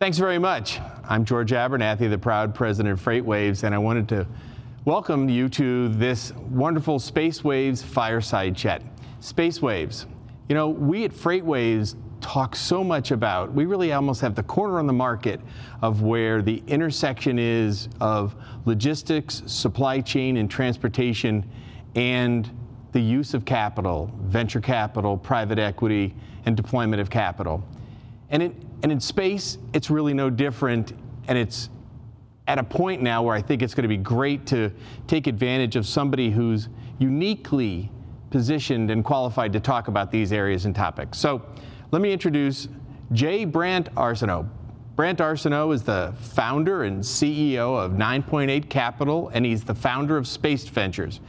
Thanks very much. I'm George Abernathy, the proud president of FreightWaves, and I wanted to welcome you to this wonderful Space Waves fireside chat. Space Waves. You know, we at FreightWaves talk so much about, we really almost have the corner on the market of where the intersection is of logistics, supply chain, and transportation, and the use of capital, venture capital, private equity, and deployment of capital. And, it, and in space, it's really no different, and it's at a point now where I think it's going to be great to take advantage of somebody who's uniquely positioned and qualified to talk about these areas and topics. So let me introduce J. Brant Arsenau. Brandt Arsenault is the founder and CEO of 9Point8 Capital, and he's the founder of Space Ventures.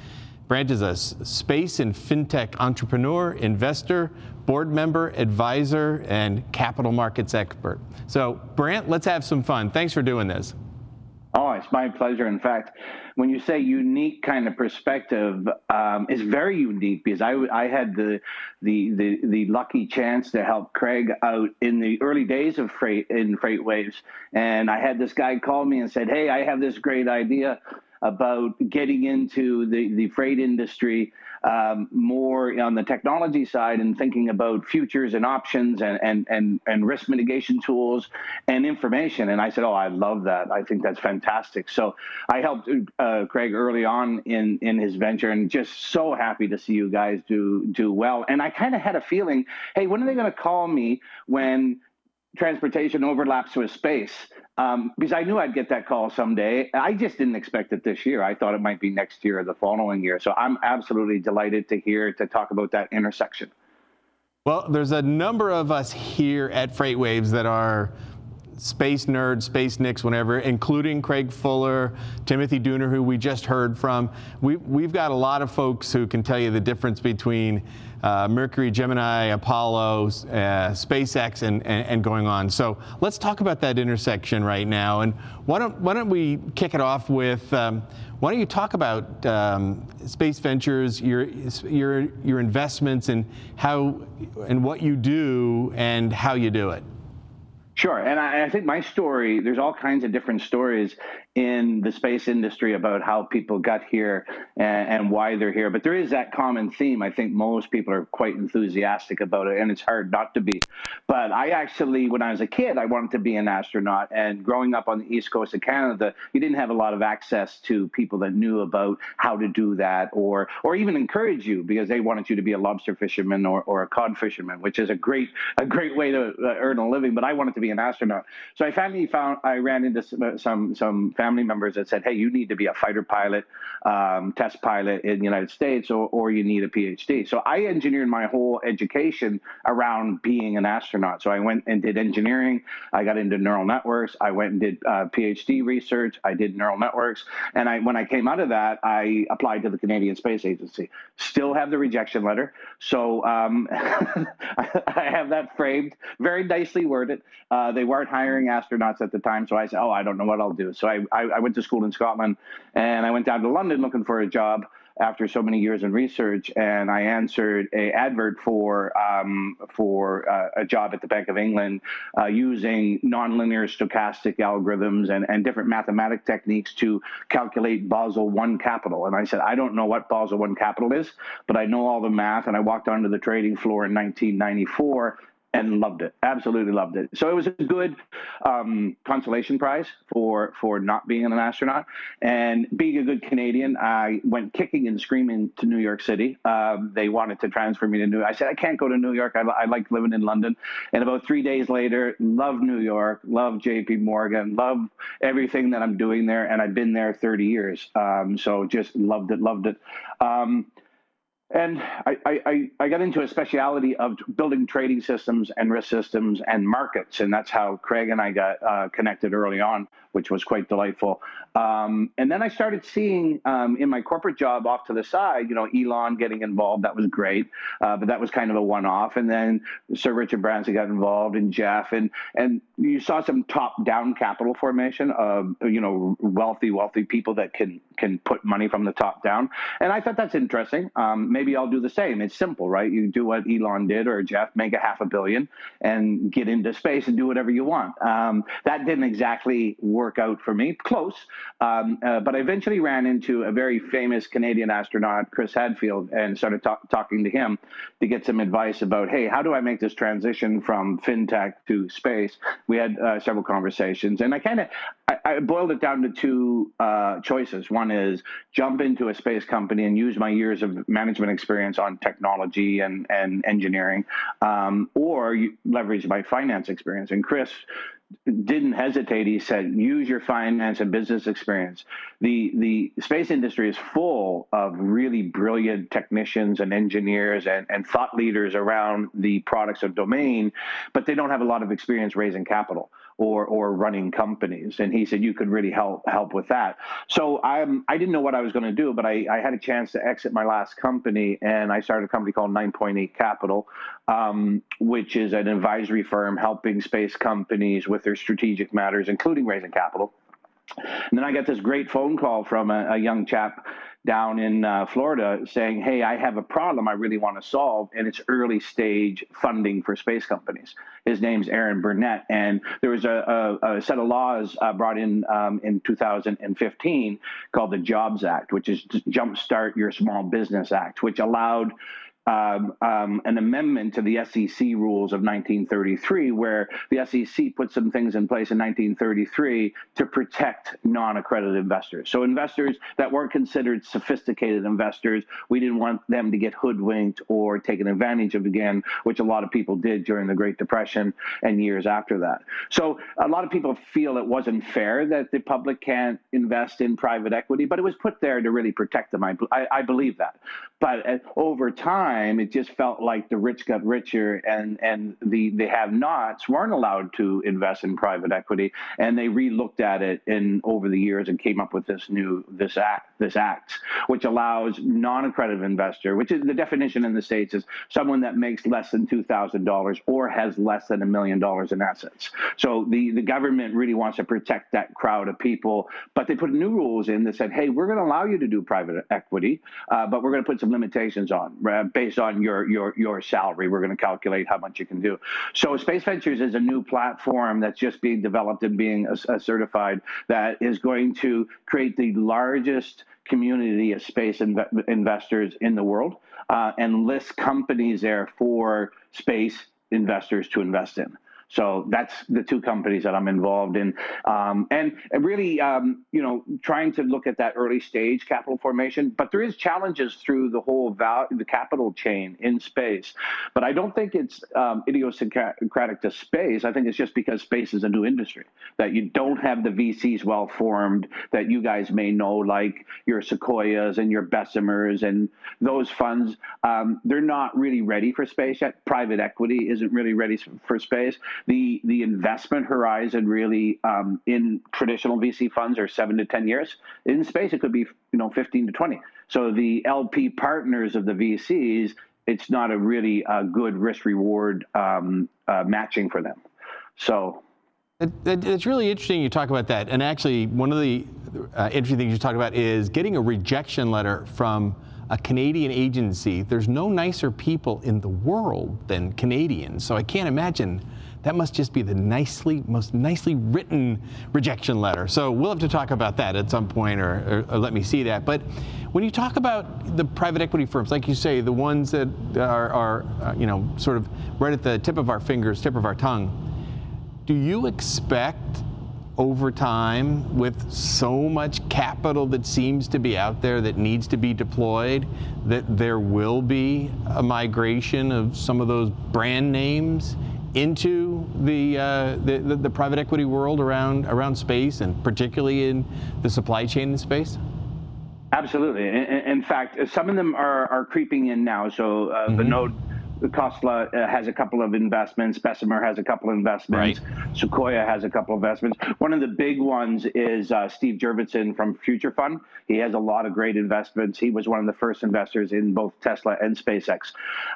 Brant is a space and fintech entrepreneur, investor, board member, advisor, and capital markets expert. So, Brant, let's have some fun. Thanks for doing this. Oh, it's my pleasure. In fact, when you say unique kind of perspective, um, it's very unique because I, I had the, the, the the lucky chance to help Craig out in the early days of freight in Freight Waves, and I had this guy call me and said, "Hey, I have this great idea." About getting into the, the freight industry um, more on the technology side and thinking about futures and options and, and, and, and risk mitigation tools and information. And I said, Oh, I love that. I think that's fantastic. So I helped uh, Craig early on in, in his venture and just so happy to see you guys do, do well. And I kind of had a feeling, Hey, when are they going to call me when transportation overlaps with space um, because I knew I'd get that call someday. I just didn't expect it this year. I thought it might be next year or the following year. So I'm absolutely delighted to hear to talk about that intersection. Well, there's a number of us here at FreightWaves that are space nerds, space nicks, whatever, including Craig Fuller, Timothy Dooner, who we just heard from. We, we've got a lot of folks who can tell you the difference between uh, Mercury, Gemini, Apollo, uh, SpaceX, and, and, and, going on. So let's talk about that intersection right now. And why don't, why don't we kick it off with um, why don't you talk about um, Space Ventures, your, your, your investments, and how and what you do and how you do it? Sure. And I, I, think my story, there's all kinds of different stories in the space industry about how people got here and, and, why they're here. But there is that common theme. I think most people are quite enthusiastic about it, and it's hard not to be. But I actually, when I was a kid, I wanted to be an astronaut. And growing up on the east coast of Canada, you didn't have a lot of access to people that knew about how to do that or or even encourage you because they wanted you to be a lobster fisherman or, or a cod fisherman, which is a great a great way to uh, earn a living. But I wanted to be an astronaut. So I finally found I ran into some some, some family members that said, "Hey, you need to be a fighter pilot, um, test pilot in the United States, or or you need a PhD." So I engineered my whole education around being an astronaut. So I went and did engineering. I got into neural networks. I went and did uh, PhD research. I did neural networks, and I when I came out of that, I applied to the Canadian Space Agency. Still have the rejection letter. So um, I have that framed, very nicely worded. Uh, they weren't hiring astronauts at the time, so I said, "Oh, I don't know what I'll do." So I, I went to school in Scotland, and I went down to London looking for a job after so many years in research, and I answered a advert for um, for uh, a job at the Bank of England uh, using nonlinear stochastic algorithms and, and different mathematic techniques to calculate Basel one capital. And I said, I don't know what Basel one capital is, but I know all the math. And I walked onto the trading floor in 1994 and loved it. Absolutely loved it. So it was a good um, consolation prize for for not being an astronaut and being a good Canadian. I went kicking and screaming to New York City. Um, they wanted to transfer me to New. I said I can't go to New York. I, I like living in London. And about three days later, love New York, love J.P. Morgan, love everything that I'm doing there, and I've been there 30 years. Um, so just loved it, loved it. And I, I, I got into a speciality of building trading systems and risk systems and markets. And that's how Craig and I got uh, connected early on, which was quite delightful. Um, and then I started seeing um, in my corporate job off to the side, you know, Elon getting involved. That was great. Uh, but that was kind of a one off. And then Sir Richard Branson got involved and Jeff. And, and you saw some top down capital formation of, you know, wealthy, wealthy people that can, can put money from the top down. And I thought that's interesting. Um, maybe I'll do the same. It's simple, right? You do what Elon did or Jeff, make a half a billion and get into space and do whatever you want. Um, that didn't exactly work out for me, close. Um, uh, but I eventually ran into a very famous Canadian astronaut, Chris Hadfield, and started talk- talking to him to get some advice about, hey, how do I make this transition from fintech to space? We had uh, several conversations, and I kind of I, I, boiled it down to two uh, choices. One is jump into a space company and use my years of management experience on technology and, and engineering, um, or leverage my finance experience. And Chris didn't hesitate. He said, use your finance and business experience. The, the space industry is full of really brilliant technicians and engineers and, and thought leaders around the products of domain, but they don't have a lot of experience raising capital or or running companies. And he said you could really help help with that. So I'm I didn't know what I was going to do, but I, I had a chance to exit my last company and I started a company called 9Point8 Capital, um, which is an advisory firm helping space companies with their strategic matters, including raising capital. And then I got this great phone call from a, a young chap down in uh, Florida saying, Hey, I have a problem I really want to solve, and it's early stage funding for space companies. His name's Aaron Burnett. And there was a, a, a set of laws uh, brought in um, in 2015 called the Jobs Act, which is Jumpstart Your Small Business Act, which allowed um, um, an amendment to the SEC rules of 1933, where the SEC put some things in place in 1933 to protect non accredited investors. So, investors that weren't considered sophisticated investors, we didn't want them to get hoodwinked or taken advantage of again, which a lot of people did during the Great Depression and years after that. So, a lot of people feel it wasn't fair that the public can't invest in private equity, but it was put there to really protect them. I, I, I believe that. But uh, over time, it just felt like the rich got richer, and and the the have-nots weren't allowed to invest in private equity, and they re-looked at it in over the years and came up with this new this act this act, which allows non-accredited investor, which is the definition in the states is someone that makes less than two thousand dollars or has less than a million dollars in assets. So the the government really wants to protect that crowd of people, but they put new rules in that said, hey, we're going to allow you to do private equity, uh, but we're going to put some limitations on uh, based on your your your salary. We're going to calculate how much you can do. So Space Ventures is a new platform that's just being developed and being uh, certified that is going to create the largest community of space inv- investors in the world uh, and list companies there for space investors to invest in. So that's the two companies that I'm involved in, um, and, and really, um, you know, trying to look at that early stage capital formation. But there is challenges through the whole val- the capital chain in space. But I don't think it's um, idiosyncratic to space. I think it's just because space is a new industry that you don't have the VCs well formed that you guys may know, like your Sequoias and your Bessemers and those funds. Um, they're not really ready for space yet. Private equity isn't really ready for space the the investment horizon really um, in traditional VC funds are seven to ten years. In space, it could be you know fifteen to twenty. So the LP partners of the VCs, it's not a really uh, good risk reward um, uh, matching for them. So. It, it, it's really interesting you talk about that. And actually, one of the uh, interesting things you talk about is getting a rejection letter from a Canadian agency. There's no nicer people in the world than Canadians. So I can't imagine that must just be the nicely, most nicely written rejection letter. So we'll have to talk about that at some point or, or, or let me see that. But when you talk about the private equity firms, like you say, the ones that are, are uh, you know, sort of right at the tip of our fingers, tip of our tongue, do you expect over time with so much capital that seems to be out there that needs to be deployed that there will be a migration of some of those brand names into the, uh, the, the, the, private equity world around, around space and particularly in the supply chain in space? Absolutely. In, in fact, some of them are, are creeping in now. So uh, mm-hmm. Vinod Khosla uh, has a couple of investments. Bessemer has a couple of investments. Right. Sequoia has a couple of investments. One of the big ones is uh, Steve Jurvetson from Future Fund. He has a lot of great investments. He was one of the first investors in both Tesla and SpaceX.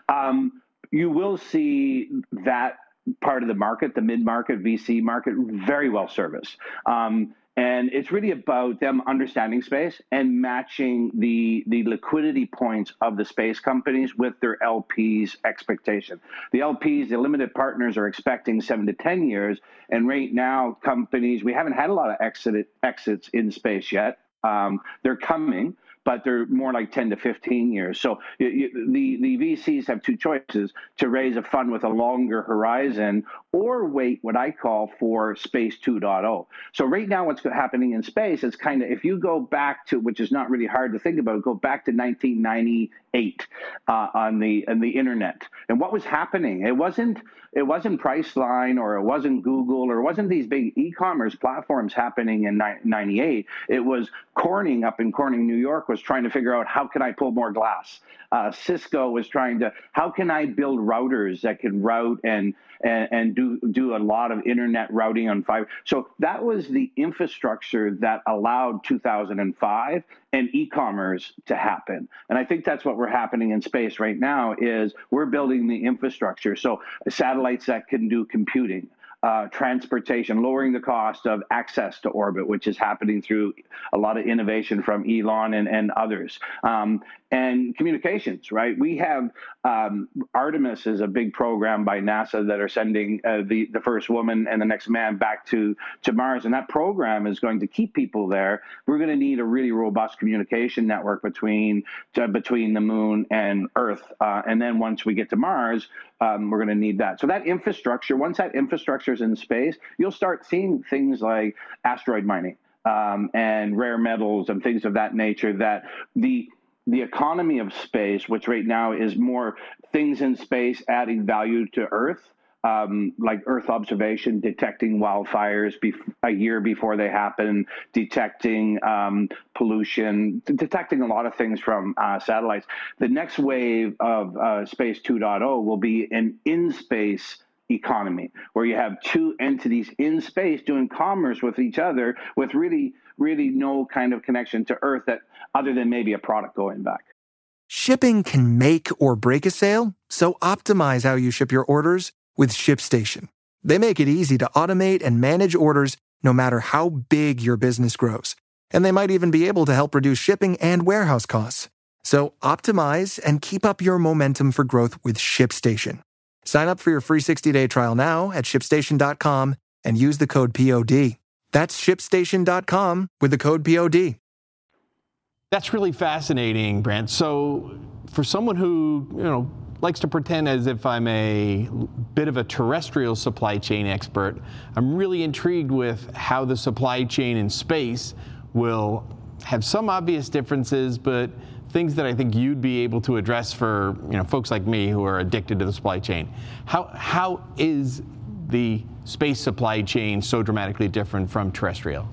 Um, you will see that part of the market, the mid market, VC market, very well serviced. Um, and it's really about them understanding space and matching the the liquidity points of the space companies with their LPs expectation. The LPs, the limited partners are expecting 7 to 10 years and right now companies we haven't had a lot of exit exits in space yet. Um, they're coming, but they're more like 10 to 15 years. So you, you, the, the VCs have two choices to raise a fund with a longer horizon or wait what I call for space 2.0. So right now what's happening in space is kind of, if you go back to, which is not really hard to think about, go back to 1998 uh, on the, on the internet. And what was happening? It wasn't, it wasn't Priceline or it wasn't Google or it wasn't these big e-commerce platforms happening in 98. It was Corning up in Corning, New York was trying to figure out how can I pull more glass. Uh, Cisco was trying to how can I build routers that can route and, and and do do a lot of internet routing on fiber. So that was the infrastructure that allowed 2005 and e-commerce to happen. And I think that's what we're happening in space right now is we're building the infrastructure. So satellites that can do computing uh, transportation, lowering the cost of access to orbit, which is happening through a lot of innovation from Elon and, and others. Um, and communications, right? We have um, Artemis is a big program by NASA that are sending uh, the the first woman and the next man back to to Mars, and that program is going to keep people there. We're going to need a really robust communication network between between the Moon and Earth, uh, and then once we get to Mars, um, we're going to need that. So that infrastructure, once that infrastructure is in space, you'll start seeing things like asteroid mining. Um, and rare metals and things of that nature that the the economy of space, which right now is more things in space adding value to Earth, um, like Earth observation, detecting wildfires bef- a year before they happen, detecting um, pollution, detecting a lot of things from uh, satellites. The next wave of uh, Space 2.0 will be an in space economy where you have two entities in space doing commerce with each other with really really no kind of connection to earth that other than maybe a product going back shipping can make or break a sale so optimize how you ship your orders with ShipStation. They make it easy to automate and manage orders no matter how big your business grows. And they might even be able to help reduce shipping and warehouse costs. So optimize and keep up your momentum for growth with ShipStation. Sign up for your free 60-day trial now at shipstation.com and use the code POD. That's shipstation.com with the code POD. That's really fascinating, Brent. So for someone who, you know, likes to pretend as if I'm a bit of a terrestrial supply chain expert. I'm really intrigued with how the supply chain in space will have some obvious differences, but things that I think you'd be able to address for you know folks like me who are addicted to the supply chain. How how is the space supply chain so dramatically different from terrestrial?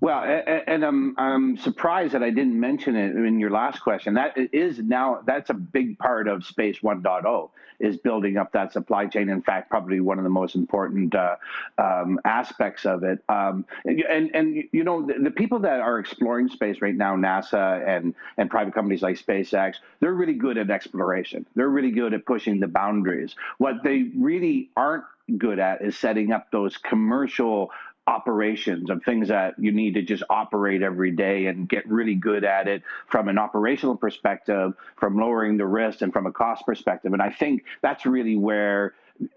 Well, and I'm I'm surprised that I didn't mention it in your last question. That is now that's a big part of Space 1.0 is building up that supply chain. In fact, probably one of the most important uh, um, aspects of it. Um, and and you know the, the, people that are exploring space right now, NASA and and private companies like SpaceX, they're really good at exploration. They're really good at pushing the boundaries. What they really aren't good at is setting up those commercial operations of things that you need to just operate every day and get really good at it from an operational perspective, from lowering the risk and from a cost perspective. And I think that's really where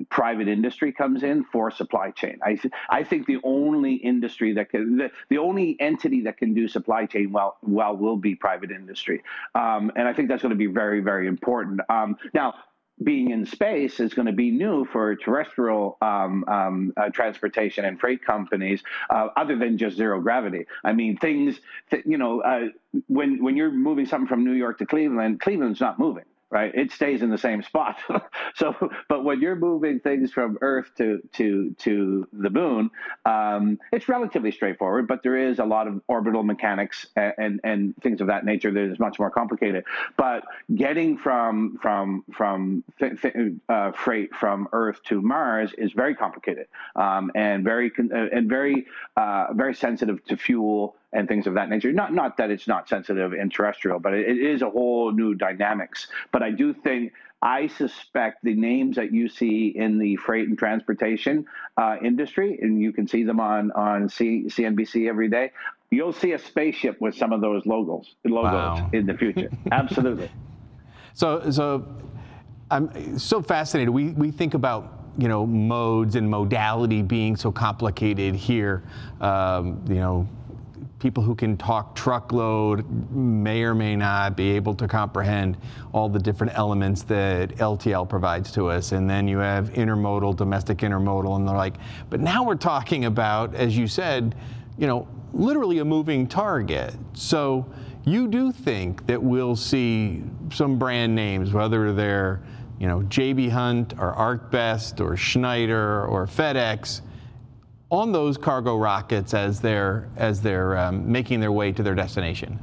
private industry comes in for supply chain. I, th- I think the only industry that can, the, the only entity that can do supply chain well, well will be private industry. Um, and I think that's going to be very, very important. Um, now, being in space is going to be new for terrestrial um, um, uh, transportation and freight companies, uh, other than just zero gravity. I mean, things, th- you know, uh, when when you're moving something from New York to Cleveland, Cleveland's not moving right? It stays in the same spot. so, but when you're moving things from Earth to to to the moon, um, it's relatively straightforward. But there is a lot of orbital mechanics and, and, and things of that nature that is much more complicated. But getting from from from uh, freight from Earth to Mars is very complicated um, and very uh, and very uh, very sensitive to fuel and things of that nature. Not not that it's not sensitive in terrestrial, but it, it is a whole new dynamics. But I do think I suspect the names that you see in the freight and transportation uh, industry, and you can see them on on C, CNBC every day. You'll see a spaceship with some of those logos logos wow. in the future. Absolutely. So so I'm so fascinated. We we think about you know modes and modality being so complicated here. Um, you know, people who can talk truckload may or may not be able to comprehend all the different elements that LTL provides to us. And then you have intermodal, domestic intermodal, and they're like, but now we're talking about, as you said, you know, literally a moving target. So you do think that we'll see some brand names, whether they're, you know, JB Hunt or ArcBest or Schneider or FedEx, on those cargo rockets as they're as they're um, making their way to their destination.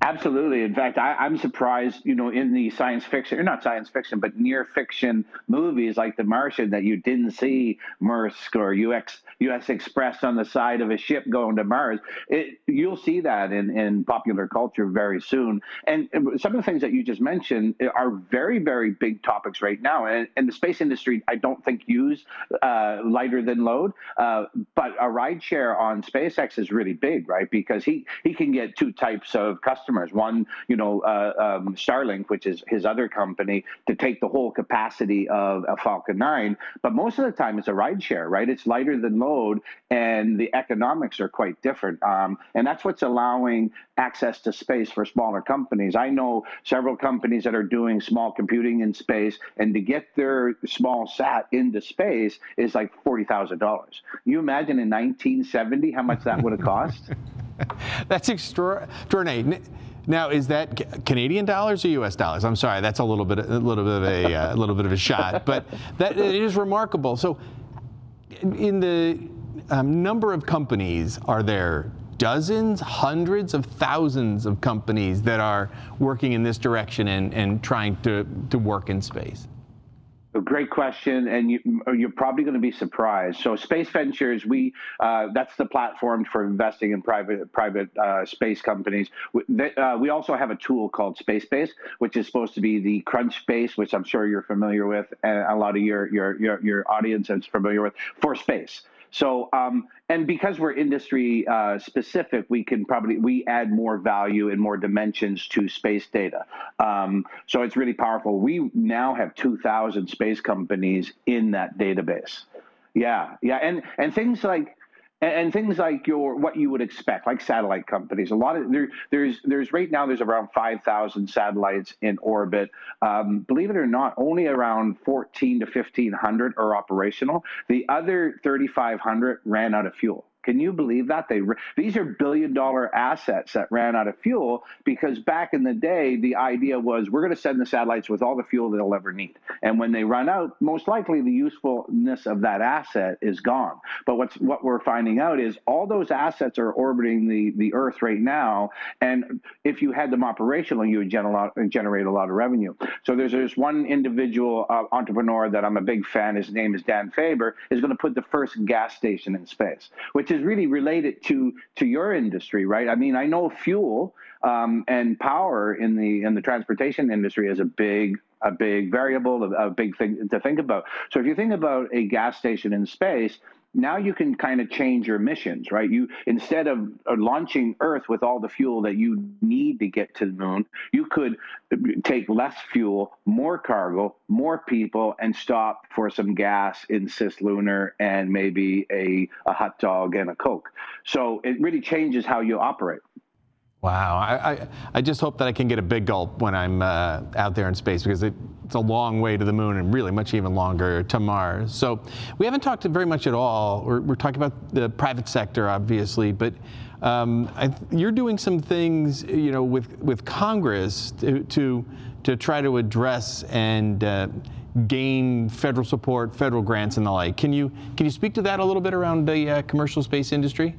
Absolutely. In fact, I, am surprised, you know, in the science fiction, or not science fiction, but near fiction movies like The Martian, that you didn't see Maersk or UX, US Express on the side of a ship going to Mars. It, you'll see that in, in popular culture very soon. And some of the things that you just mentioned are very, very big topics right now. And, and the space industry, I don't think, use uh, lighter than load. Uh, but a ride share on SpaceX is really big, right? Because he, he can get two types of customers customers. One, you know, uh, um, Starlink, which is his other company, to take the whole capacity of a Falcon 9. But most of the time, it's a ride share, right? It's lighter than load, and the economics are quite different. Um, and that's what's allowing access to space for smaller companies. I know several companies that are doing small computing in space, and to get their small sat into space is like $40,000. You imagine in 1970 how much that would have cost? that's extraordinary. Now, is that Canadian dollars or U.S. dollars? I'm sorry, that's a little bit, a little bit of a, uh, a little bit of a shot, but that it is remarkable. So, in the um, number of companies, are there dozens, hundreds of thousands of companies that are working in this direction and, and trying to, to work in space? A great question, and you, are probably going to be surprised. So, Space Ventures, we uh, that's the platform for investing in private private uh, space companies. We, uh, we, also have a tool called Space SpaceBase, which is supposed to be the Crunchbase, which I'm sure you're familiar with, and a lot of your your your, your audience is familiar with for space. So, um, and because we're industry uh, specific, we can probably we add more value and more dimensions to space data. Um, so it's really powerful. We now have 2,000 space companies in that database. Yeah, yeah, and and things like and, and, things like your what you would expect, like satellite companies. A lot of there, there's there's right now there's around five thousand satellites in orbit. Um, believe it or not, only around fourteen to fifteen hundred are operational. The other thirty five hundred ran out of fuel. Can you believe that? They these are billion dollar assets that ran out of fuel because back in the day the idea was we're going to send the satellites with all the fuel they'll ever need. And when they run out, most likely the usefulness of that asset is gone. But what's what we're finding out is all those assets are orbiting the the Earth right now, and if you had them operational, you would generate generate a lot of revenue. So there's this one individual uh, entrepreneur that I'm a big fan. His name is Dan Faber. Is going to put the first gas station in space, which is is really related to to your industry, right? I mean, I know fuel um, and power in the in the transportation industry is a big a big variable, a, a big thing to think about. So if you think about a gas station in space, now you can kind of change your missions, right? You instead of uh, launching Earth with all the fuel that you need to get to the moon, you could uh, take less fuel, more cargo, more people, and stop for some gas in cislunar and maybe a, a hot dog and a coke. So it really changes how you operate. Wow. I, I, I, just hope that I can get a big gulp when I'm uh, out there in space because it, it's a long way to the moon and really much even longer to Mars. So we haven't talked very much at all. We're, we're talking about the private sector, obviously, but um, I, you're doing some things, you know, with, with Congress to, to, to try to address and uh, gain federal support, federal grants, and the like. Can you, can you speak to that a little bit around the uh, commercial space industry?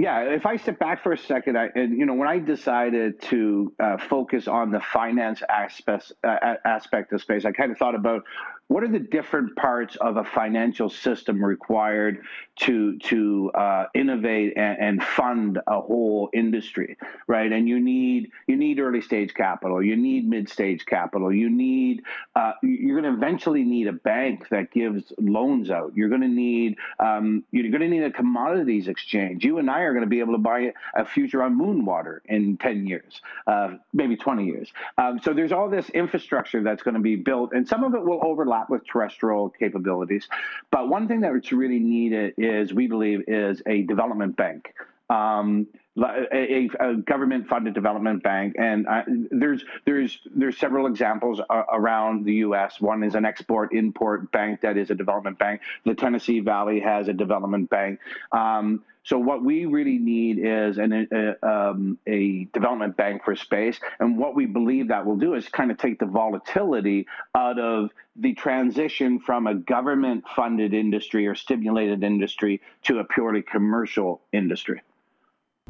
Yeah, if I step back for a second, I, and you know, when I decided to uh, focus on the finance aspect uh, aspect of space, I kind of thought about what are the different parts of a financial system required to to uh, innovate and, and, fund a whole industry, right? And you need you need early stage capital, you need mid stage capital, you need uh, you're going to eventually need a bank that gives loans out. You're going to need um, you're going to need a commodities exchange. You and I are going to be able to buy a future on moon water in ten years, uh, maybe twenty years. Um, so there's all this infrastructure that's going to be built, and some of it will overlap with terrestrial capabilities. But one thing that's really needed is, we believe, is a development bank. Um, a, a government-funded development bank, and there's there's there's several examples uh, around the U.S. One is an export-import bank that is a development bank. The Tennessee Valley has a development bank. Um, so what we really need is an, a, um, a, development bank for space, and what we believe that will do is kind of take the volatility out of the transition from a government-funded industry or stimulated industry to a purely commercial industry.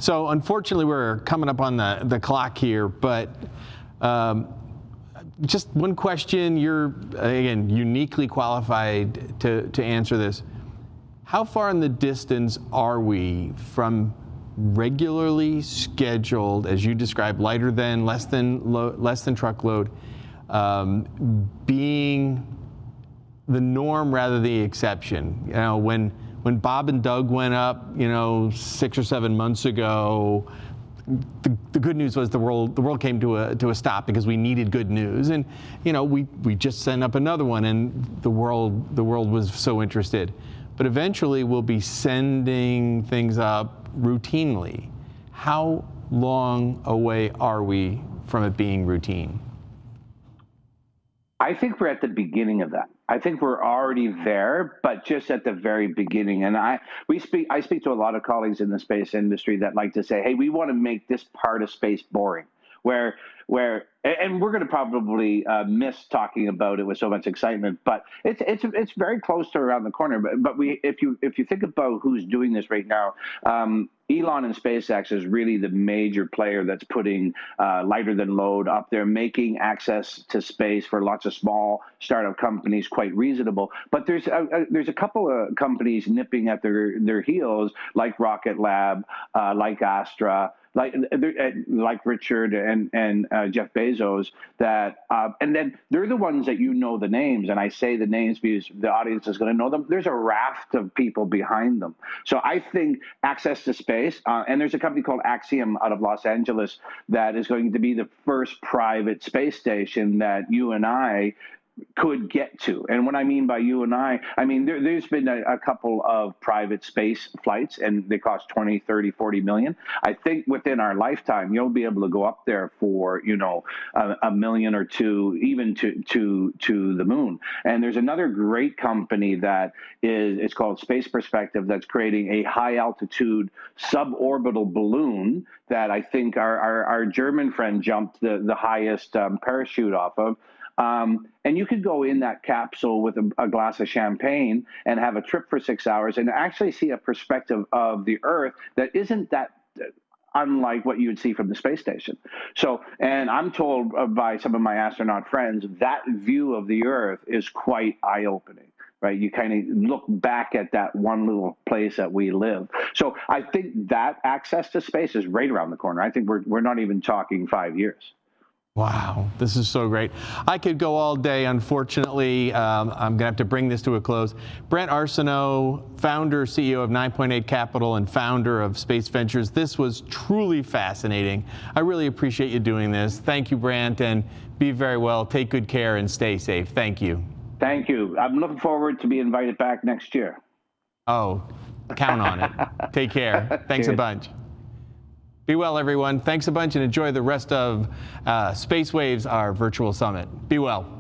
So unfortunately, we're coming up on the, the clock here, but um, just one question. You're, again, uniquely qualified to, to answer this. How far in the distance are we from regularly scheduled, as you described, lighter than, less than, less than truckload, um, being the norm rather than the exception? You know, when when Bob and Doug went up, you know, six or seven months ago, the, the, good news was the world the world came to a to a stop because we needed good news, and you know we we just sent up another one, and the world the world was so interested, but eventually we'll be sending things up routinely. How long away are we from it being routine? I think we're at the beginning of that. I think we're already there, but just at the very beginning. And I we speak I speak to a lot of colleagues in the space industry that like to say, "Hey, we want to make this part of space boring." Where where and we're going to probably uh, miss talking about it with so much excitement, but it's it's it's very close to around the corner. But but we if you if you think about who's doing this right now, um, Elon and SpaceX is really the major player that's putting uh, lighter than load up there, making access to space for lots of small startup companies quite reasonable. But there's a, a there's a couple of companies nipping at their their heels, like Rocket Lab, uh, like Astra like uh, like Richard and and uh, Jeff Bezos that uh, and then they're the ones that you know the names and I say the names because the audience is going to know them. There's a raft of people behind them, so I think access to space uh, and there's a company called Axiom out of Los Angeles that is going to be the first private space station that you and I could get to. And what I mean by you and I, I mean, there, has been a, a, couple of private space flights and they cost 20, 30, 40 million. I think within our lifetime, you'll be able to go up there for, you know, a, a million or two, even to, to, to the moon. And there's another great company that is, it's called Space Perspective that's creating a high altitude suborbital balloon that I think our, our, our German friend jumped the, the highest um, parachute off of. Um, and you could go in that capsule with a, a, glass of champagne and have a trip for six hours and actually see a perspective of the Earth that isn't that unlike what you would see from the space station. So, and I'm told by some of my astronaut friends that view of the Earth is quite eye opening. Right, you kind of look back at that one little place that we live. So I think that access to space is right around the corner. I think we're we're not even talking five years. Wow, this is so great. I could go all day. Unfortunately, um, I'm going to have to bring this to a close. Brent Arsenau, founder, CEO of 9Point8 Capital, and founder of Space Ventures. This was truly fascinating. I really appreciate you doing this. Thank you, Brent, and be very well. Take good care and stay safe. Thank you. Thank you. I'm looking forward to be invited back next year. Oh, count on it. Take care. Thanks Cheers. a bunch. Be well, everyone. Thanks a bunch and enjoy the rest of uh, Space Waves, our virtual summit. Be well.